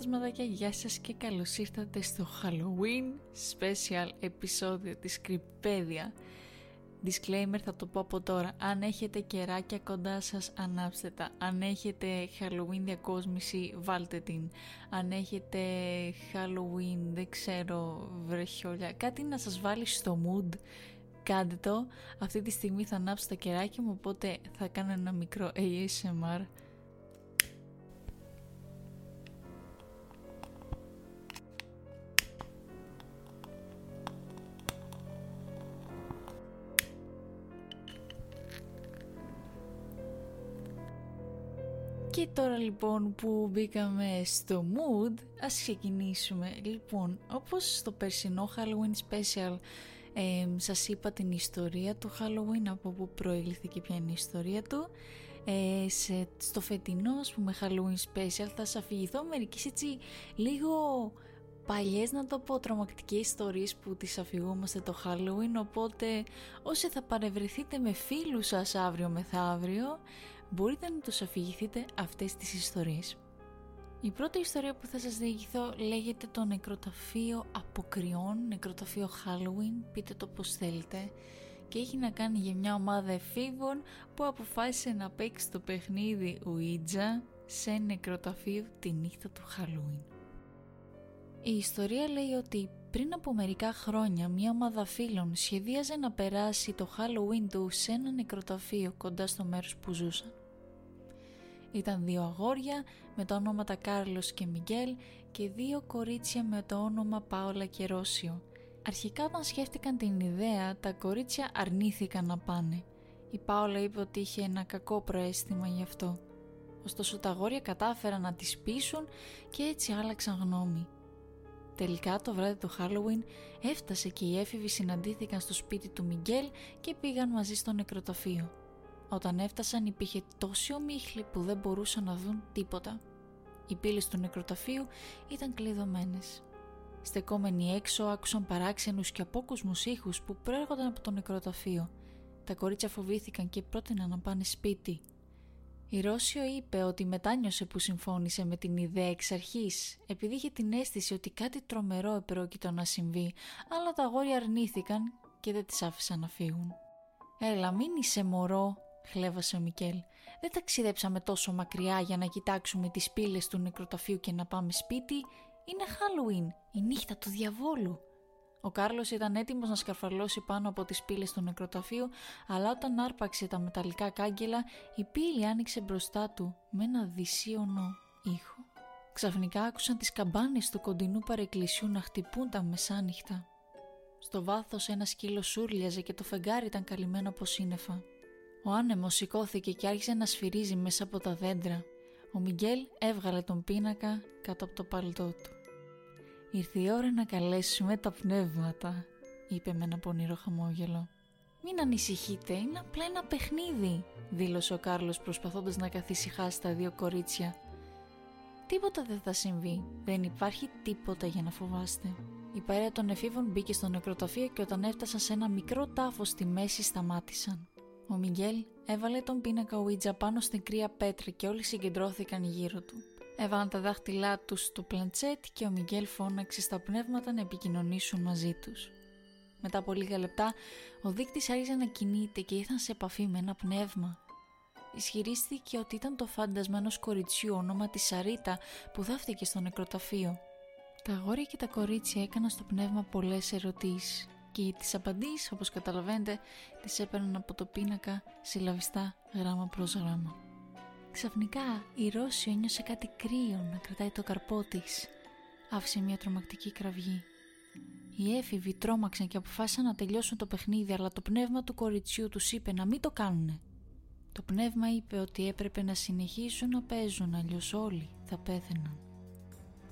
φαντασματάκια, γεια σας και καλώς ήρθατε στο Halloween special επεισόδιο της Κρυπέδια. Disclaimer θα το πω από τώρα, αν έχετε κεράκια κοντά σας ανάψτε τα, αν έχετε Halloween διακόσμηση βάλτε την, αν έχετε Halloween δεν ξέρω βρεχιόλια, κάτι να σας βάλει στο mood κάντε το, αυτή τη στιγμή θα ανάψω τα κεράκια μου οπότε θα κάνω ένα μικρό ASMR Και τώρα λοιπόν που μπήκαμε στο mood, ας ξεκινήσουμε. Λοιπόν, όπως στο περσινό Halloween Special ε, σας είπα την ιστορία του Halloween, από που προήλθηκε ποια είναι η ιστορία του. Ε, σε, στο φετινό, ας πούμε, Halloween Special θα σας αφηγηθώ μερικές έτσι λίγο παλιές να το πω τρομακτικές ιστορίες που τις αφηγούμαστε το Halloween οπότε όσοι θα παρευρεθείτε με φίλους σας αύριο μεθαύριο μπορείτε να τους αφηγηθείτε αυτές τις ιστορίες; Η πρώτη ιστορία που θα σας διηγηθώ λέγεται το νεκροταφείο αποκριών, νεκροταφείο Halloween, πείτε το πως θέλετε και έχει να κάνει για μια ομάδα εφήβων που αποφάσισε να παίξει το παιχνίδι Ouija σε νεκροταφείο τη νύχτα του Halloween. Η ιστορία λέει ότι πριν από μερικά χρόνια μια ομάδα φίλων σχεδίαζε να περάσει το Halloween του σε ένα νεκροταφείο κοντά στο μέρος που ζούσαν. Ήταν δύο αγόρια με τα ονόματα Κάρλος και Μιγγέλ και δύο κορίτσια με το όνομα Πάολα και Ρώσιο. Αρχικά όταν σκέφτηκαν την ιδέα, τα κορίτσια αρνήθηκαν να πάνε. Η Πάολα είπε ότι είχε ένα κακό προαίσθημα γι' αυτό. Ωστόσο τα αγόρια κατάφεραν να τις πείσουν και έτσι άλλαξαν γνώμη. Τελικά το βράδυ του Halloween έφτασε και οι έφηβοι συναντήθηκαν στο σπίτι του Μιγγέλ και πήγαν μαζί στο νεκροταφείο. Όταν έφτασαν υπήρχε τόση ομίχλη που δεν μπορούσαν να δουν τίποτα. Οι πύλες του νεκροταφείου ήταν κλειδωμένες. Στεκόμενοι έξω άκουσαν παράξενους και απόκοσμους ήχους που προέρχονταν από το νεκροταφείο. Τα κορίτσια φοβήθηκαν και πρότειναν να πάνε σπίτι. Η Ρώσιο είπε ότι μετάνιωσε που συμφώνησε με την ιδέα εξ αρχής, επειδή είχε την αίσθηση ότι κάτι τρομερό επρόκειτο να συμβεί, αλλά τα αγόρια αρνήθηκαν και δεν τις άφησαν να φύγουν. «Έλα, μην είσαι μωρό», χλέβασε ο Μικέλ. Δεν ταξιδέψαμε τόσο μακριά για να κοιτάξουμε τις πύλες του νεκροταφείου και να πάμε σπίτι. Είναι Halloween, η νύχτα του διαβόλου. Ο Κάρλος ήταν έτοιμος να σκαρφαλώσει πάνω από τις πύλες του νεκροταφείου, αλλά όταν άρπαξε τα μεταλλικά κάγκελα, η πύλη άνοιξε μπροστά του με ένα δυσίωνο ήχο. Ξαφνικά άκουσαν τις καμπάνες του κοντινού παρεκκλησιού να χτυπούν τα μεσάνυχτα. Στο βάθος ένα σκύλο σούρλιαζε και το φεγγάρι ήταν καλυμμένο από σύννεφα. Ο άνεμος σηκώθηκε και άρχισε να σφυρίζει μέσα από τα δέντρα. Ο Μιγγέλ έβγαλε τον πίνακα κάτω από το παλτό του. «Ήρθε η ώρα να καλέσουμε τα πνεύματα», είπε με ένα πονηρό χαμόγελο. «Μην ανησυχείτε, είναι απλά ένα παιχνίδι», δήλωσε ο Κάρλος προσπαθώντας να καθησυχάσει τα δύο κορίτσια. «Τίποτα δεν θα συμβεί, δεν υπάρχει τίποτα για να φοβάστε». Η παρέα των εφήβων μπήκε στο νεκροταφείο και όταν έφτασαν σε ένα μικρό τάφο στη μέση σταμάτησαν. Ο Μιγγέλ έβαλε τον πίνακα Ouija πάνω στην κρύα πέτρα και όλοι συγκεντρώθηκαν γύρω του. Έβαλαν τα δάχτυλά τους στο πλαντσέτ και ο Μιγγέλ φώναξε στα πνεύματα να επικοινωνήσουν μαζί τους. Μετά από λίγα λεπτά, ο δείκτης άρχισε να κινείται και ήρθαν σε επαφή με ένα πνεύμα. Ισχυρίστηκε ότι ήταν το φάντασμα ενό κοριτσιού όνομα της Σαρίτα που δάφτηκε στο νεκροταφείο. Τα αγόρια και τα κορίτσια έκαναν στο πνεύμα πολλές ερωτήσεις και τις απαντήσεις όπως καταλαβαίνετε τις έπαιρναν από το πίνακα συλλαβιστά γράμμα προς γράμμα. Ξαφνικά η Ρώση ένιωσε κάτι κρύο να κρατάει το καρπό της. Άφησε μια τρομακτική κραυγή. Οι έφηβοι τρόμαξαν και αποφάσισαν να τελειώσουν το παιχνίδι αλλά το πνεύμα του κοριτσιού τους είπε να μην το κάνουνε. Το πνεύμα είπε ότι έπρεπε να συνεχίσουν να παίζουν αλλιώς όλοι θα πέθαιναν.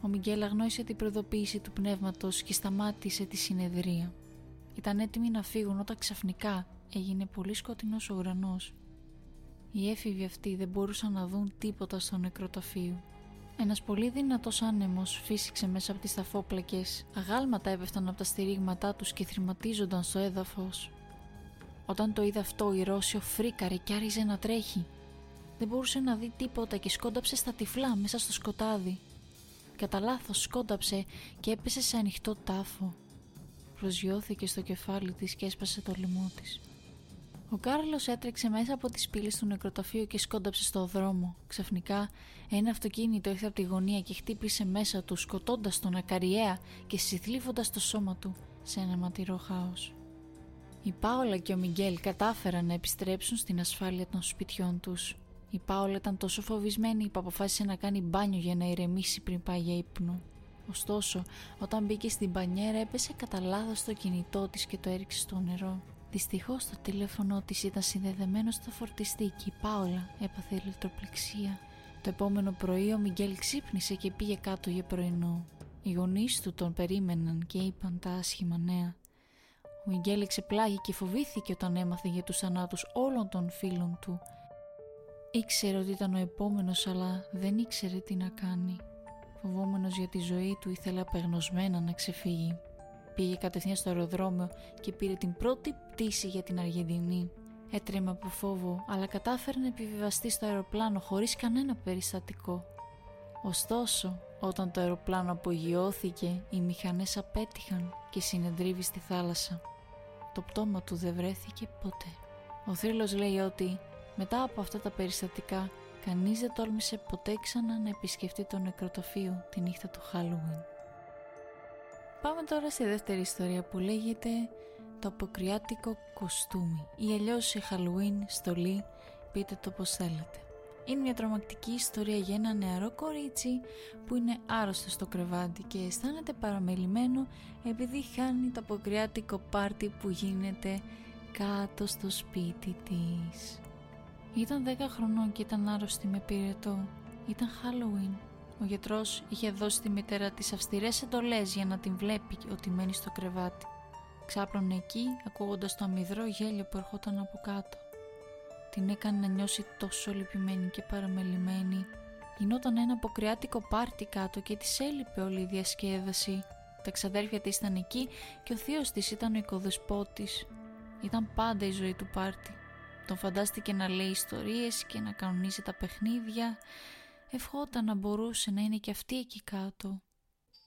Ο Μιγγέλ αγνώρισε την προειδοποίηση του πνεύματος και σταμάτησε τη συνεδρία. Ήταν έτοιμοι να φύγουν όταν ξαφνικά έγινε πολύ σκοτεινός ο ουρανός. Οι έφηβοι αυτοί δεν μπορούσαν να δουν τίποτα στο νεκροταφείο. Ένας πολύ δυνατός άνεμος φύσηξε μέσα από τις ταφόπλακες. Αγάλματα έπεφταν από τα στηρίγματά τους και θρηματίζονταν στο έδαφος. Όταν το είδε αυτό η Ρώσιο φρίκαρε και άρχιζε να τρέχει. Δεν μπορούσε να δει τίποτα και σκόνταψε στα τυφλά μέσα στο σκοτάδι. Κατά λάθος σκόνταψε και έπεσε σε ανοιχτό τάφο. Προσγειώθηκε στο κεφάλι της και έσπασε το λαιμό της. Ο Κάρλος έτρεξε μέσα από τις πύλες του νεκροταφείου και σκόνταψε στο δρόμο. Ξαφνικά ένα αυτοκίνητο ήρθε από τη γωνία και χτύπησε μέσα του σκοτώντας τον ακαριέα και συθλίφοντας το σώμα του σε ένα ματηρό χάος. Η Πάολα και ο Μιγγέλ κατάφεραν να επιστρέψουν στην ασφάλεια των σπιτιών τους. Η Πάολα ήταν τόσο φοβισμένη που αποφάσισε να κάνει μπάνιο για να ηρεμήσει πριν πάει για ύπνο. Ωστόσο, όταν μπήκε στην μπανιέρα έπεσε κατά λάθος το κινητό της και το έριξε στο νερό. Δυστυχώς το τηλέφωνο της ήταν συνδεδεμένο στο φορτιστή και η Πάολα έπαθε ηλεκτροπληξία. Το επόμενο πρωί ο Μιγγέλ ξύπνησε και πήγε κάτω για πρωινό. Οι γονείς του τον περίμεναν και είπαν τα άσχημα νέα. Ο Μιγγέλ εξεπλάγει και φοβήθηκε όταν έμαθε για τους θανάτους όλων των φίλων του. Ήξερε ότι ήταν ο επόμενος αλλά δεν ήξερε τι να κάνει. Φοβόμενος για τη ζωή του ήθελε απεγνωσμένα να ξεφύγει. Πήγε κατευθείαν στο αεροδρόμιο και πήρε την πρώτη πτήση για την Αργεντινή. Έτρεμε από φόβο, αλλά κατάφερε να επιβιβαστεί στο αεροπλάνο χωρίς κανένα περιστατικό. Ωστόσο, όταν το αεροπλάνο απογειώθηκε, οι μηχανές απέτυχαν και συνεντρίβη στη θάλασσα. Το πτώμα του δεν βρέθηκε ποτέ. Ο θρύλος λέει ότι μετά από αυτά τα περιστατικά κανείς δεν τόλμησε ποτέ ξανά να επισκεφτεί το νεκροτοφείο τη νύχτα του Halloween. Πάμε τώρα στη δεύτερη ιστορία που λέγεται το αποκριάτικο κοστούμι ή αλλιώς σε Halloween στολή, πείτε το πως θέλετε. Είναι μια τρομακτική ιστορία για ένα νεαρό κορίτσι που είναι άρρωστο στο κρεβάτι και αισθάνεται παραμελημένο επειδή χάνει το αποκριάτικο πάρτι που γίνεται κάτω στο σπίτι της. Ήταν 10 χρονών και ήταν άρρωστη με πυρετό. Ήταν Halloween. Ο γιατρός είχε δώσει τη μητέρα της αυστηρές εντολές για να την βλέπει ότι μένει στο κρεβάτι. Ξάπλωνε εκεί ακούγοντας το αμυδρό γέλιο που ερχόταν από κάτω. Την έκανε να νιώσει τόσο λυπημένη και παραμελημένη. Γινόταν ένα αποκριάτικο πάρτι κάτω και της έλειπε όλη η διασκέδαση. Τα ξαδέρφια της ήταν εκεί και ο θείος της ήταν ο οικοδεσπότης. Ήταν πάντα η ζωή του πάρτι. Τον φαντάστηκε να λέει ιστορίες και να κανονίζει τα παιχνίδια. Ευχόταν να μπορούσε να είναι και αυτή εκεί κάτω.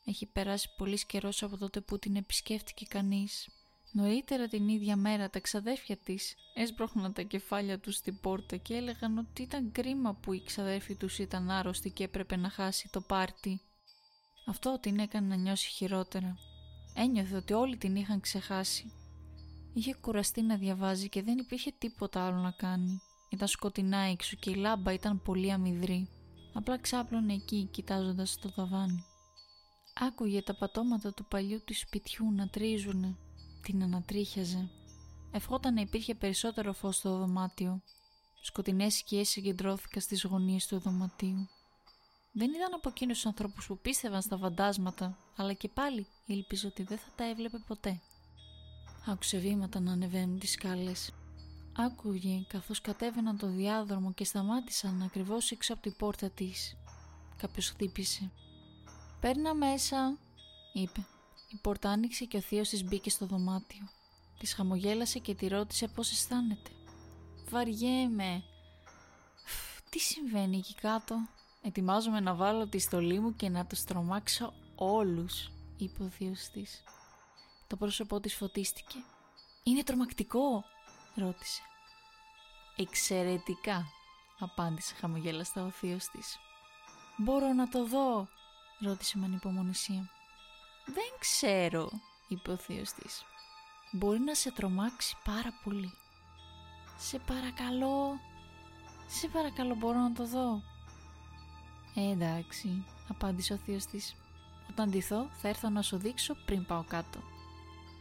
Έχει περάσει πολύ καιρός από τότε που την επισκέφτηκε κανείς. Νωρίτερα την ίδια μέρα τα ξαδέρφια της έσπροχναν τα κεφάλια τους στην πόρτα και έλεγαν ότι ήταν κρίμα που οι ξαδέρφοι τους ήταν άρρωστοι και έπρεπε να χάσει το πάρτι. Αυτό την έκανε να νιώσει χειρότερα. Ένιωθε ότι όλοι την είχαν ξεχάσει Είχε κουραστεί να διαβάζει και δεν υπήρχε τίποτα άλλο να κάνει. Ήταν σκοτεινά έξω και η λάμπα ήταν πολύ αμυδρή. Απλά ξάπλωνε εκεί κοιτάζοντας το ταβάνι. Άκουγε τα πατώματα του παλιού του σπιτιού να τρίζουνε. Την ανατρίχιαζε. Ευχόταν να υπήρχε περισσότερο φως στο δωμάτιο. Σκοτεινές σκιές συγκεντρώθηκαν στις γωνίες του δωματίου. Δεν ήταν από εκείνους τους ανθρώπους που πίστευαν στα φαντάσματα, αλλά και πάλι ήλπιζε ότι δεν θα τα έβλεπε ποτέ. Άκουσε βήματα να ανεβαίνουν τις σκάλες. Άκουγε καθώς κατέβαιναν το διάδρομο και σταμάτησαν ακριβώς έξω από την πόρτα της. Κάποιος χτύπησε. «Παίρνα μέσα», είπε. Η πόρτα άνοιξε και ο θείος της μπήκε στο δωμάτιο. Της χαμογέλασε και τη ρώτησε πώς αισθάνεται. «Βαριέμαι». «Τι συμβαίνει εκεί κάτω» «Ετοιμάζομαι να βάλω τη στολή μου και να τους τρομάξω όλους», είπε ο θείος της. Το πρόσωπό της φωτίστηκε. «Είναι τρομακτικό» ρώτησε. «Εξαιρετικά» απάντησε χαμογέλαστα ο θείος της. «Μπορώ να το δω» ρώτησε με ανυπομονησία. «Δεν ξέρω» είπε ο θείος της. «Μπορεί να σε τρομάξει πάρα πολύ». «Σε παρακαλώ» «Σε παρακαλώ μπορώ να το δω» «Ε, εντάξει» απάντησε ο θείος της. «Όταν ντυθώ θα έρθω να σου δείξω πριν πάω κάτω».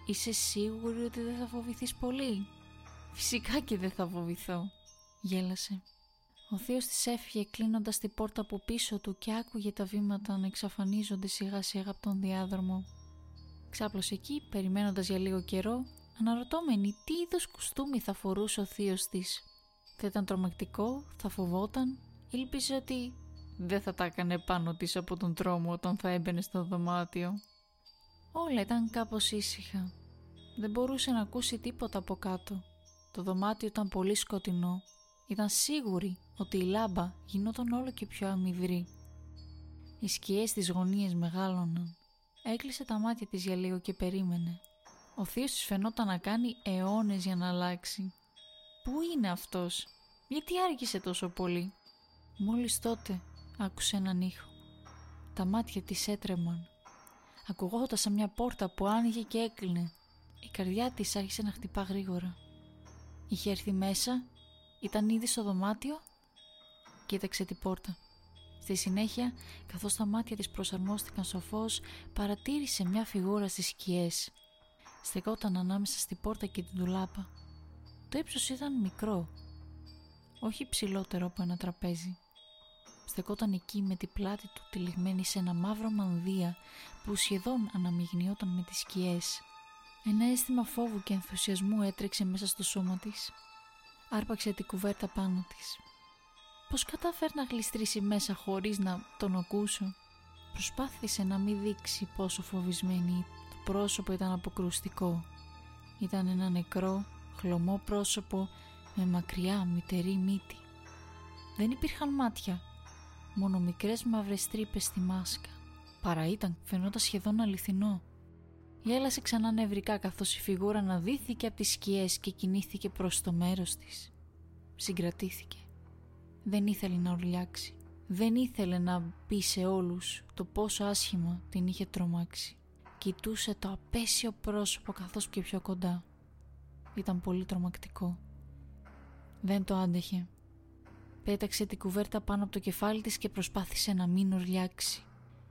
Είσαι σίγουρη ότι δεν θα φοβηθείς πολύ; Φυσικά και δεν θα φοβηθώ. Γέλασε. Ο θείος της έφυγε κλείνοντας την πόρτα από πίσω του και άκουγε τα βήματα να εξαφανίζονται σιγά σιγά από τον διάδρομο. Ξάπλωσε εκεί, περιμένοντας για λίγο καιρό, αναρωτώμενη τι είδος κουστούμι θα φορούσε ο θείος της. Θα ήταν τρομακτικό, θα φοβόταν, ήλπιζε ότι δεν θα τα έκανε πάνω της από τον τρόμο όταν θα έμπαινε στο δωμάτιο. Όλα ήταν κάπως ήσυχα. Δεν μπορούσε να ακούσει τίποτα από κάτω. Το δωμάτιο ήταν πολύ σκοτεινό. Ήταν σίγουρη ότι η λάμπα γινόταν όλο και πιο αμυδρή. Οι σκιές στις γωνίες μεγάλωναν. Έκλεισε τα μάτια της για λίγο και περίμενε. Ο θείος της φαινόταν να κάνει αιώνες για να αλλάξει. Πού είναι αυτός, γιατί άργησε τόσο πολύ; Μόλις τότε άκουσε έναν ήχο. Τα μάτια της έτρεμαν. Ακουγόταν σαν μια πόρτα που άνοιγε και έκλεινε. Η καρδιά της άρχισε να χτυπά γρήγορα. Είχε έρθει μέσα, ήταν ήδη στο δωμάτιο. Κοίταξε την πόρτα. Στη συνέχεια, καθώς τα μάτια της προσαρμόστηκαν στο φως, παρατήρησε μια φιγούρα στις σκιές. Στεκόταν ανάμεσα στη πόρτα και την τουλάπα. Το ύψος ήταν μικρό, όχι ψηλότερο από ένα τραπέζι. Στεκόταν εκεί με την πλάτη του τυλιγμένη σε ένα μαύρο μανδύα που σχεδόν αναμειγνιόταν με τις σκιές. Ένα αίσθημα φόβου και ενθουσιασμού έτρεξε μέσα στο σώμα της. Άρπαξε την κουβέρτα πάνω της. Πώς κατάφερε να γλιστρήσει μέσα χωρίς να τον ακούσω; Προσπάθησε να μην δείξει πόσο φοβισμένη το πρόσωπο ήταν αποκρουστικό. Ήταν ένα νεκρό, χλωμό πρόσωπο με μακριά μητερή μύτη. Δεν υπήρχαν μάτια, μόνο μικρές μαύρες τρύπες στη μάσκα. Παρά ήταν, φαινόταν σχεδόν αληθινό. Γέλασε ξανά νευρικά καθώς η φιγούρα αναδύθηκε από τις σκιές και κινήθηκε προς το μέρος της. Συγκρατήθηκε. Δεν ήθελε να ουρλιάξει. Δεν ήθελε να πει σε όλους το πόσο άσχημα την είχε τρομάξει. Κοιτούσε το απέσιο πρόσωπο καθώς και πιο κοντά. Ήταν πολύ τρομακτικό. Δεν το άντεχε. Πέταξε την κουβέρτα πάνω από το κεφάλι της και προσπάθησε να μην ουρλιάξει.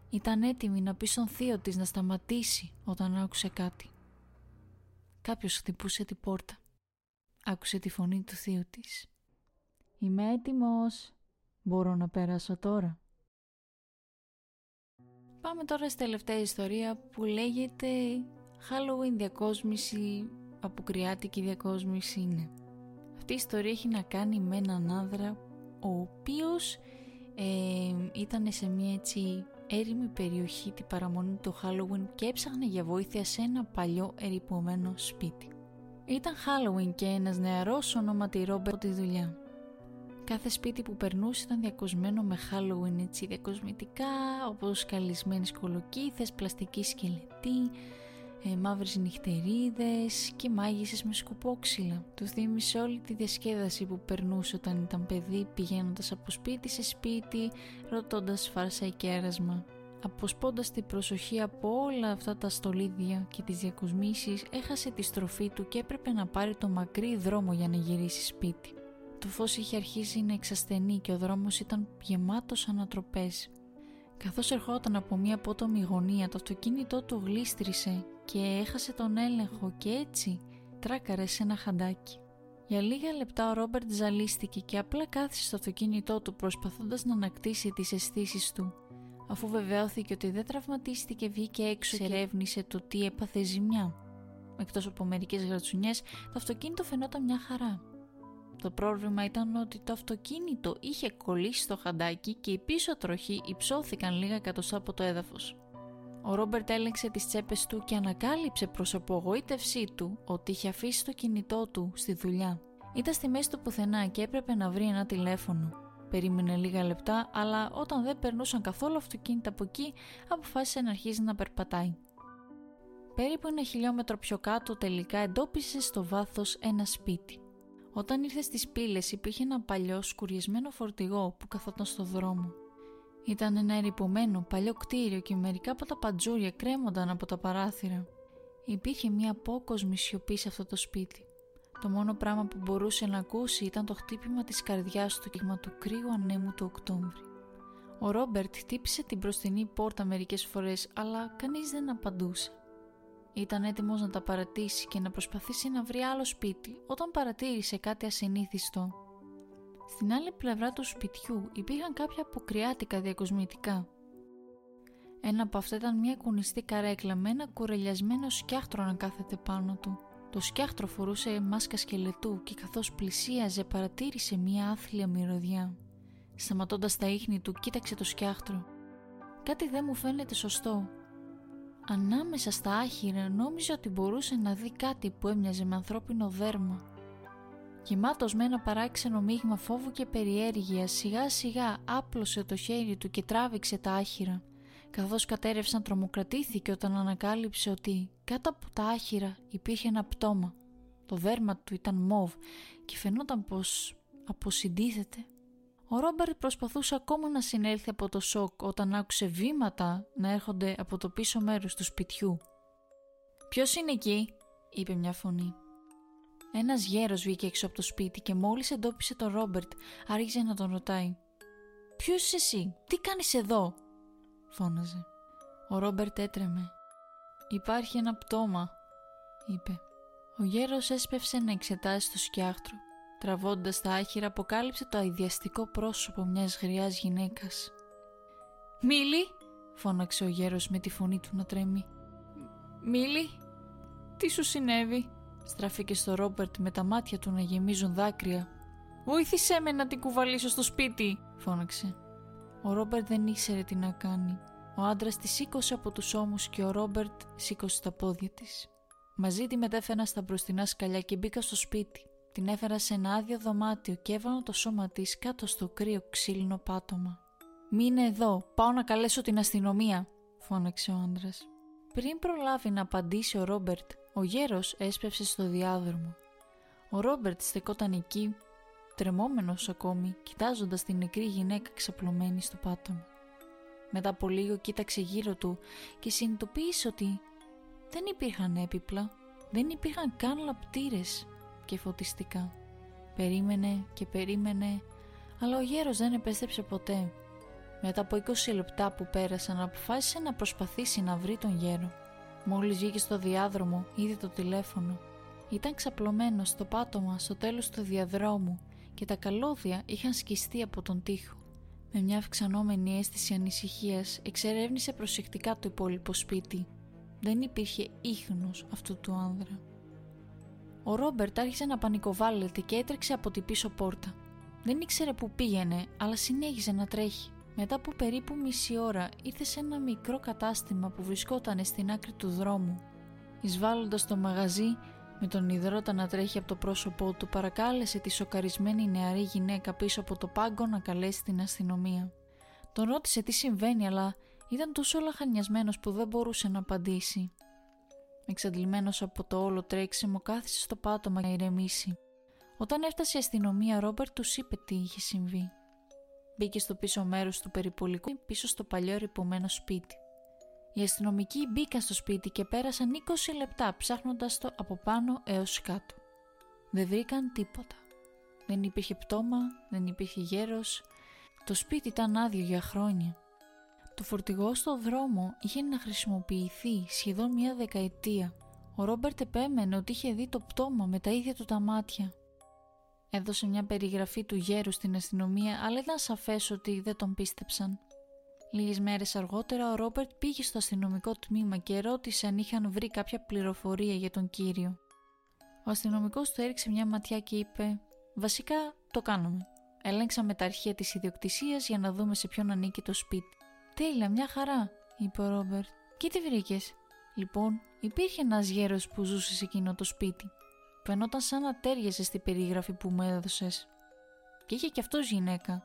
Ήταν έτοιμη να πει στον θείο της να σταματήσει όταν άκουσε κάτι. Κάποιος χτυπούσε την πόρτα. Άκουσε τη φωνή του θείου της. «Είμαι έτοιμος. Μπορώ να περάσω τώρα». Πάμε τώρα στη τελευταία ιστορία που λέγεται Halloween διακόσμηση, αποκριάτικη διακόσμηση είναι. Αυτή η ιστορία έχει να κάνει με έναν άνδρα ο οποίος ε, ήταν σε μια έτσι έρημη περιοχή την παραμονή του Halloween και έψαχνε για βοήθεια σε ένα παλιό ερυπωμένο σπίτι. Ήταν Halloween και ένας νεαρός ονόματι Ρόμπερ τη δουλειά. Κάθε σπίτι που περνούσε ήταν διακοσμένο με Halloween έτσι διακοσμητικά όπως καλυσμένες κολοκύθες, πλαστική σκελετή, ε, μαύρες νυχτερίδες και μάγισσες με σκουπόξυλα. Τους θύμισε όλη τη διασκέδαση που περνούσε όταν ήταν παιδί πηγαίνοντας από σπίτι σε σπίτι ρωτώντας φάρσα ή κέρασμα. Αποσπώντας την προσοχή από όλα αυτά τα στολίδια και τις διακοσμήσεις έχασε τη στροφή του και έπρεπε να πάρει το μακρύ δρόμο για να γυρίσει σπίτι. Το φως είχε αρχίσει να εξασθενεί και ο δρόμος ήταν γεμάτος ανατροπές. Καθώς ερχόταν από μια απότομη γωνία το αυτοκίνητό του γλίστρησε και έχασε τον έλεγχο και έτσι τράκαρε σε ένα χαντάκι. Για λίγα λεπτά ο Ρόμπερτ ζαλίστηκε και απλά κάθισε στο αυτοκίνητό του προσπαθώντας να ανακτήσει τις αισθήσεις του. Αφού βεβαιώθηκε ότι δεν τραυματίστηκε βγήκε έξω και ερεύνησε το τι έπαθε ζημιά. Εκτός από μερικές γρατσουνιές το αυτοκίνητο φαινόταν μια χαρά. Το πρόβλημα ήταν ότι το αυτοκίνητο είχε κολλήσει στο χαντάκι και οι πίσω τροχοί υψώθηκαν λίγα εκατοστά από το έδαφος. Ο Ρόμπερτ έλεγξε τις τσέπες του και ανακάλυψε προς απογοήτευσή του ότι είχε αφήσει το κινητό του στη δουλειά. Ήταν στη μέση του πουθενά και έπρεπε να βρει ένα τηλέφωνο. Περίμενε λίγα λεπτά, αλλά όταν δεν περνούσαν καθόλου αυτοκίνητα από εκεί, αποφάσισε να αρχίσει να περπατάει. Περίπου ένα χιλιόμετρο πιο κάτω τελικά εντόπισε στο βάθος ένα σπίτι. Όταν ήρθε στις πύλες υπήρχε ένα παλιό σκουριασμένο φορτηγό που καθόταν στο δρόμο. Ήταν ένα ερυπωμένο παλιό κτίριο και μερικά από τα παντζούρια κρέμονταν από τα παράθυρα. Υπήρχε μια απόκοσμη σιωπή σε αυτό το σπίτι. Το μόνο πράγμα που μπορούσε να ακούσει ήταν το χτύπημα της καρδιάς του κύμα του κρύου ανέμου του Οκτώβρη. Ο Ρόμπερτ χτύπησε την μπροστινή πόρτα μερικές φορές, αλλά κανείς δεν απαντούσε. Ήταν έτοιμος να τα παρατήσει και να προσπαθήσει να βρει άλλο σπίτι όταν παρατήρησε κάτι ασυνήθιστο. Στην άλλη πλευρά του σπιτιού υπήρχαν κάποια αποκριάτικα διακοσμητικά. Ένα από αυτά ήταν μια κουνιστή καρέκλα με ένα κουρελιασμένο σκιάχτρο να κάθεται πάνω του. Το σκιάχτρο φορούσε μάσκα σκελετού και καθώς πλησίαζε παρατήρησε μια άθλια μυρωδιά. Σταματώντας τα ίχνη του κοίταξε το σκιάχτρο. «Κάτι δεν μου φαίνεται σωστό», Ανάμεσα στα άχυρα νόμιζε ότι μπορούσε να δει κάτι που έμοιαζε με ανθρώπινο δέρμα. Γεμάτος με ένα παράξενο μείγμα φόβου και περιέργεια, σιγά σιγά άπλωσε το χέρι του και τράβηξε τα άχυρα. Καθώς κατέρευσαν τρομοκρατήθηκε όταν ανακάλυψε ότι κάτω από τα άχυρα υπήρχε ένα πτώμα. Το δέρμα του ήταν μόβ και φαινόταν πως αποσυντίθεται. Ο Ρόμπερτ προσπαθούσε ακόμα να συνέλθει από το σοκ όταν άκουσε βήματα να έρχονται από το πίσω μέρος του σπιτιού. «Ποιος είναι εκεί» είπε μια φωνή. Ένας γέρος βγήκε έξω από το σπίτι και μόλις εντόπισε τον Ρόμπερτ άρχισε να τον ρωτάει. «Ποιος είσαι εσύ, τι κάνεις εδώ» φώναζε. Ο Ρόμπερτ έτρεμε. «Υπάρχει ένα πτώμα» είπε. Ο γέρος έσπευσε να εξετάσει το σκιάχτρο. Τραβώντας τα άχυρα αποκάλυψε το αειδιαστικό πρόσωπο μιας γριάς γυναίκας. «Μίλη» φώναξε ο γέρος με τη φωνή του να τρέμει. «Μίλη, τι σου συνέβη» στράφηκε στο Ρόμπερτ με τα μάτια του να γεμίζουν δάκρυα. «Βοήθησέ με να την κουβαλήσω στο σπίτι» φώναξε. Ο Ρόμπερτ δεν ήξερε τι να κάνει. Ο άντρας τη σήκωσε από τους ώμους και ο Ρόμπερτ σήκωσε τα πόδια της. Μαζί τη μετέφερα στα μπροστινά σκαλιά και μπήκα στο σπίτι. Την έφερα σε ένα άδειο δωμάτιο και έβαλα το σώμα της κάτω στο κρύο ξύλινο πάτωμα. Μείνε εδώ, πάω να καλέσω την αστυνομία, φώναξε ο άντρας. Πριν προλάβει να απαντήσει ο Ρόμπερτ, ο γέρος έσπευσε στο διάδρομο. Ο Ρόμπερτ στεκόταν εκεί, τρεμόμενος ακόμη, κοιτάζοντας την νεκρή γυναίκα ξαπλωμένη στο πάτωμα. Μετά από λίγο κοίταξε γύρω του και συνειδητοποίησε ότι δεν υπήρχαν έπιπλα, δεν υπήρχαν καν λαπτήρες και φωτιστικά. Περίμενε και περίμενε, αλλά ο γέρος δεν επέστρεψε ποτέ. Μετά από 20 λεπτά που πέρασαν αποφάσισε να προσπαθήσει να βρει τον γέρο. Μόλις βγήκε στο διάδρομο είδε το τηλέφωνο. Ήταν ξαπλωμένο στο πάτωμα στο τέλος του διαδρόμου και τα καλώδια είχαν σκιστεί από τον τοίχο. Με μια αυξανόμενη αίσθηση ανησυχίας εξερεύνησε προσεκτικά το υπόλοιπο σπίτι δεν υπήρχε ίχνος αυτού του άνδρα. Ο Ρόμπερτ άρχισε να πανικοβάλλεται και έτρεξε από την πίσω πόρτα. Δεν ήξερε που πήγαινε, αλλά συνέχιζε να τρέχει. Μετά από περίπου μισή ώρα ήρθε σε ένα μικρό κατάστημα που βρισκόταν στην άκρη του δρόμου. Εισβάλλοντας το μαγαζί, με τον υδρότα να τρέχει από το πρόσωπό του, παρακάλεσε τη σοκαρισμένη νεαρή γυναίκα πίσω από το πάγκο να καλέσει την αστυνομία. Τον ρώτησε τι συμβαίνει, αλλά ήταν τόσο λαχανιασμένος που δεν μπορούσε να απαντήσει. Εξαντλημένος από το όλο τρέξιμο κάθισε στο πάτωμα να ηρεμήσει. Όταν έφτασε η αστυνομία, Ρόμπερτ τους είπε τι είχε συμβεί. Μπήκε στο πίσω μέρος του περιπολικού πίσω στο παλιό ρηπωμένο σπίτι. Οι αστυνομικοί μπήκαν στο σπίτι και πέρασαν 20 λεπτά ψάχνοντας το από πάνω έως κάτω. Δεν βρήκαν τίποτα. Δεν υπήρχε πτώμα, δεν υπήρχε γέρος. Το σπίτι ήταν άδειο για χρόνια. Το φορτηγό στο δρόμο είχε να χρησιμοποιηθεί σχεδόν μία δεκαετία. Ο Ρόμπερτ επέμενε ότι είχε δει το πτώμα με τα ίδια του τα μάτια. Έδωσε μια περιγραφή του γέρου στην αστυνομία, αλλά ήταν σαφές ότι δεν τον πίστεψαν. Λίγες μέρες αργότερα, ο Ρόμπερτ πήγε στο αστυνομικό τμήμα και ρώτησε αν είχαν βρει κάποια πληροφορία για τον κύριο. Ο αστυνομικός του έριξε μια ματιά και είπε: Βασικά το κάνουμε. Ελέγξαμε τα αρχεία της ιδιοκτησίας για να δούμε σε ποιον ανήκει το σπίτι. Τέλεια, μια χαρά, είπε ο Ρόμπερτ. Και τι βρήκες; Λοιπόν, υπήρχε ένας γέρος που ζούσε σε εκείνο το σπίτι. Φαινόταν σαν να τέριαζες στην περιγραφή που μου έδωσες. Και είχε κι αυτός γυναίκα.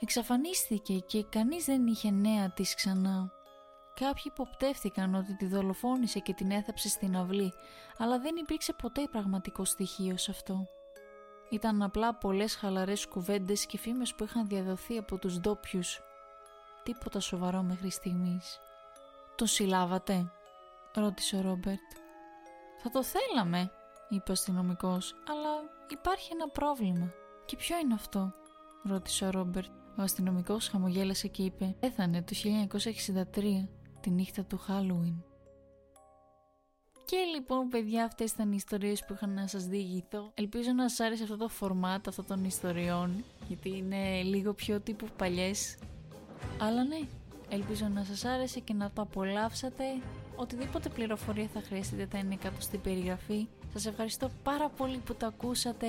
Εξαφανίστηκε και κανείς δεν είχε νέα της ξανά. Κάποιοι υποπτεύθηκαν ότι τη δολοφόνησε και την έθαψε στην αυλή, αλλά δεν υπήρξε ποτέ πραγματικό στοιχείο σε αυτό. Ήταν απλά πολλές χαλαρές κουβέντες και φήμες που είχαν διαδοθεί από τους ντόπιους τίποτα σοβαρό μέχρι στιγμής. «Τον συλλάβατε» ρώτησε ο Ρόμπερτ. «Θα το θέλαμε» είπε ο αστυνομικός, «αλλά υπάρχει ένα πρόβλημα». «Και ποιο είναι αυτό» ρώτησε ο Ρόμπερτ. Ο αστυνομικός χαμογέλασε και είπε «Πέθανε το 1963, τη νύχτα του Χάλουιν». Και λοιπόν παιδιά αυτές ήταν οι ιστορίες που είχα να σας διηγηθώ. Ελπίζω να σας άρεσε αυτό το φορμάτ αυτών των ιστοριών γιατί είναι λίγο πιο τύπου παλιές αλλά ναι, ελπίζω να σας άρεσε και να το απολαύσατε. Οτιδήποτε πληροφορία θα χρειαστείτε θα είναι κάτω στην περιγραφή. Σας ευχαριστώ πάρα πολύ που το ακούσατε.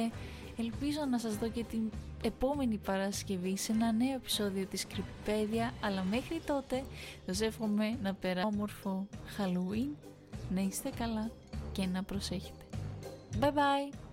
Ελπίζω να σας δω και την επόμενη Παρασκευή σε ένα νέο επεισόδιο της Κρυπέδια. Αλλά μέχρι τότε σας εύχομαι να περάσετε όμορφο Halloween, να είστε καλά και να προσέχετε. Bye bye!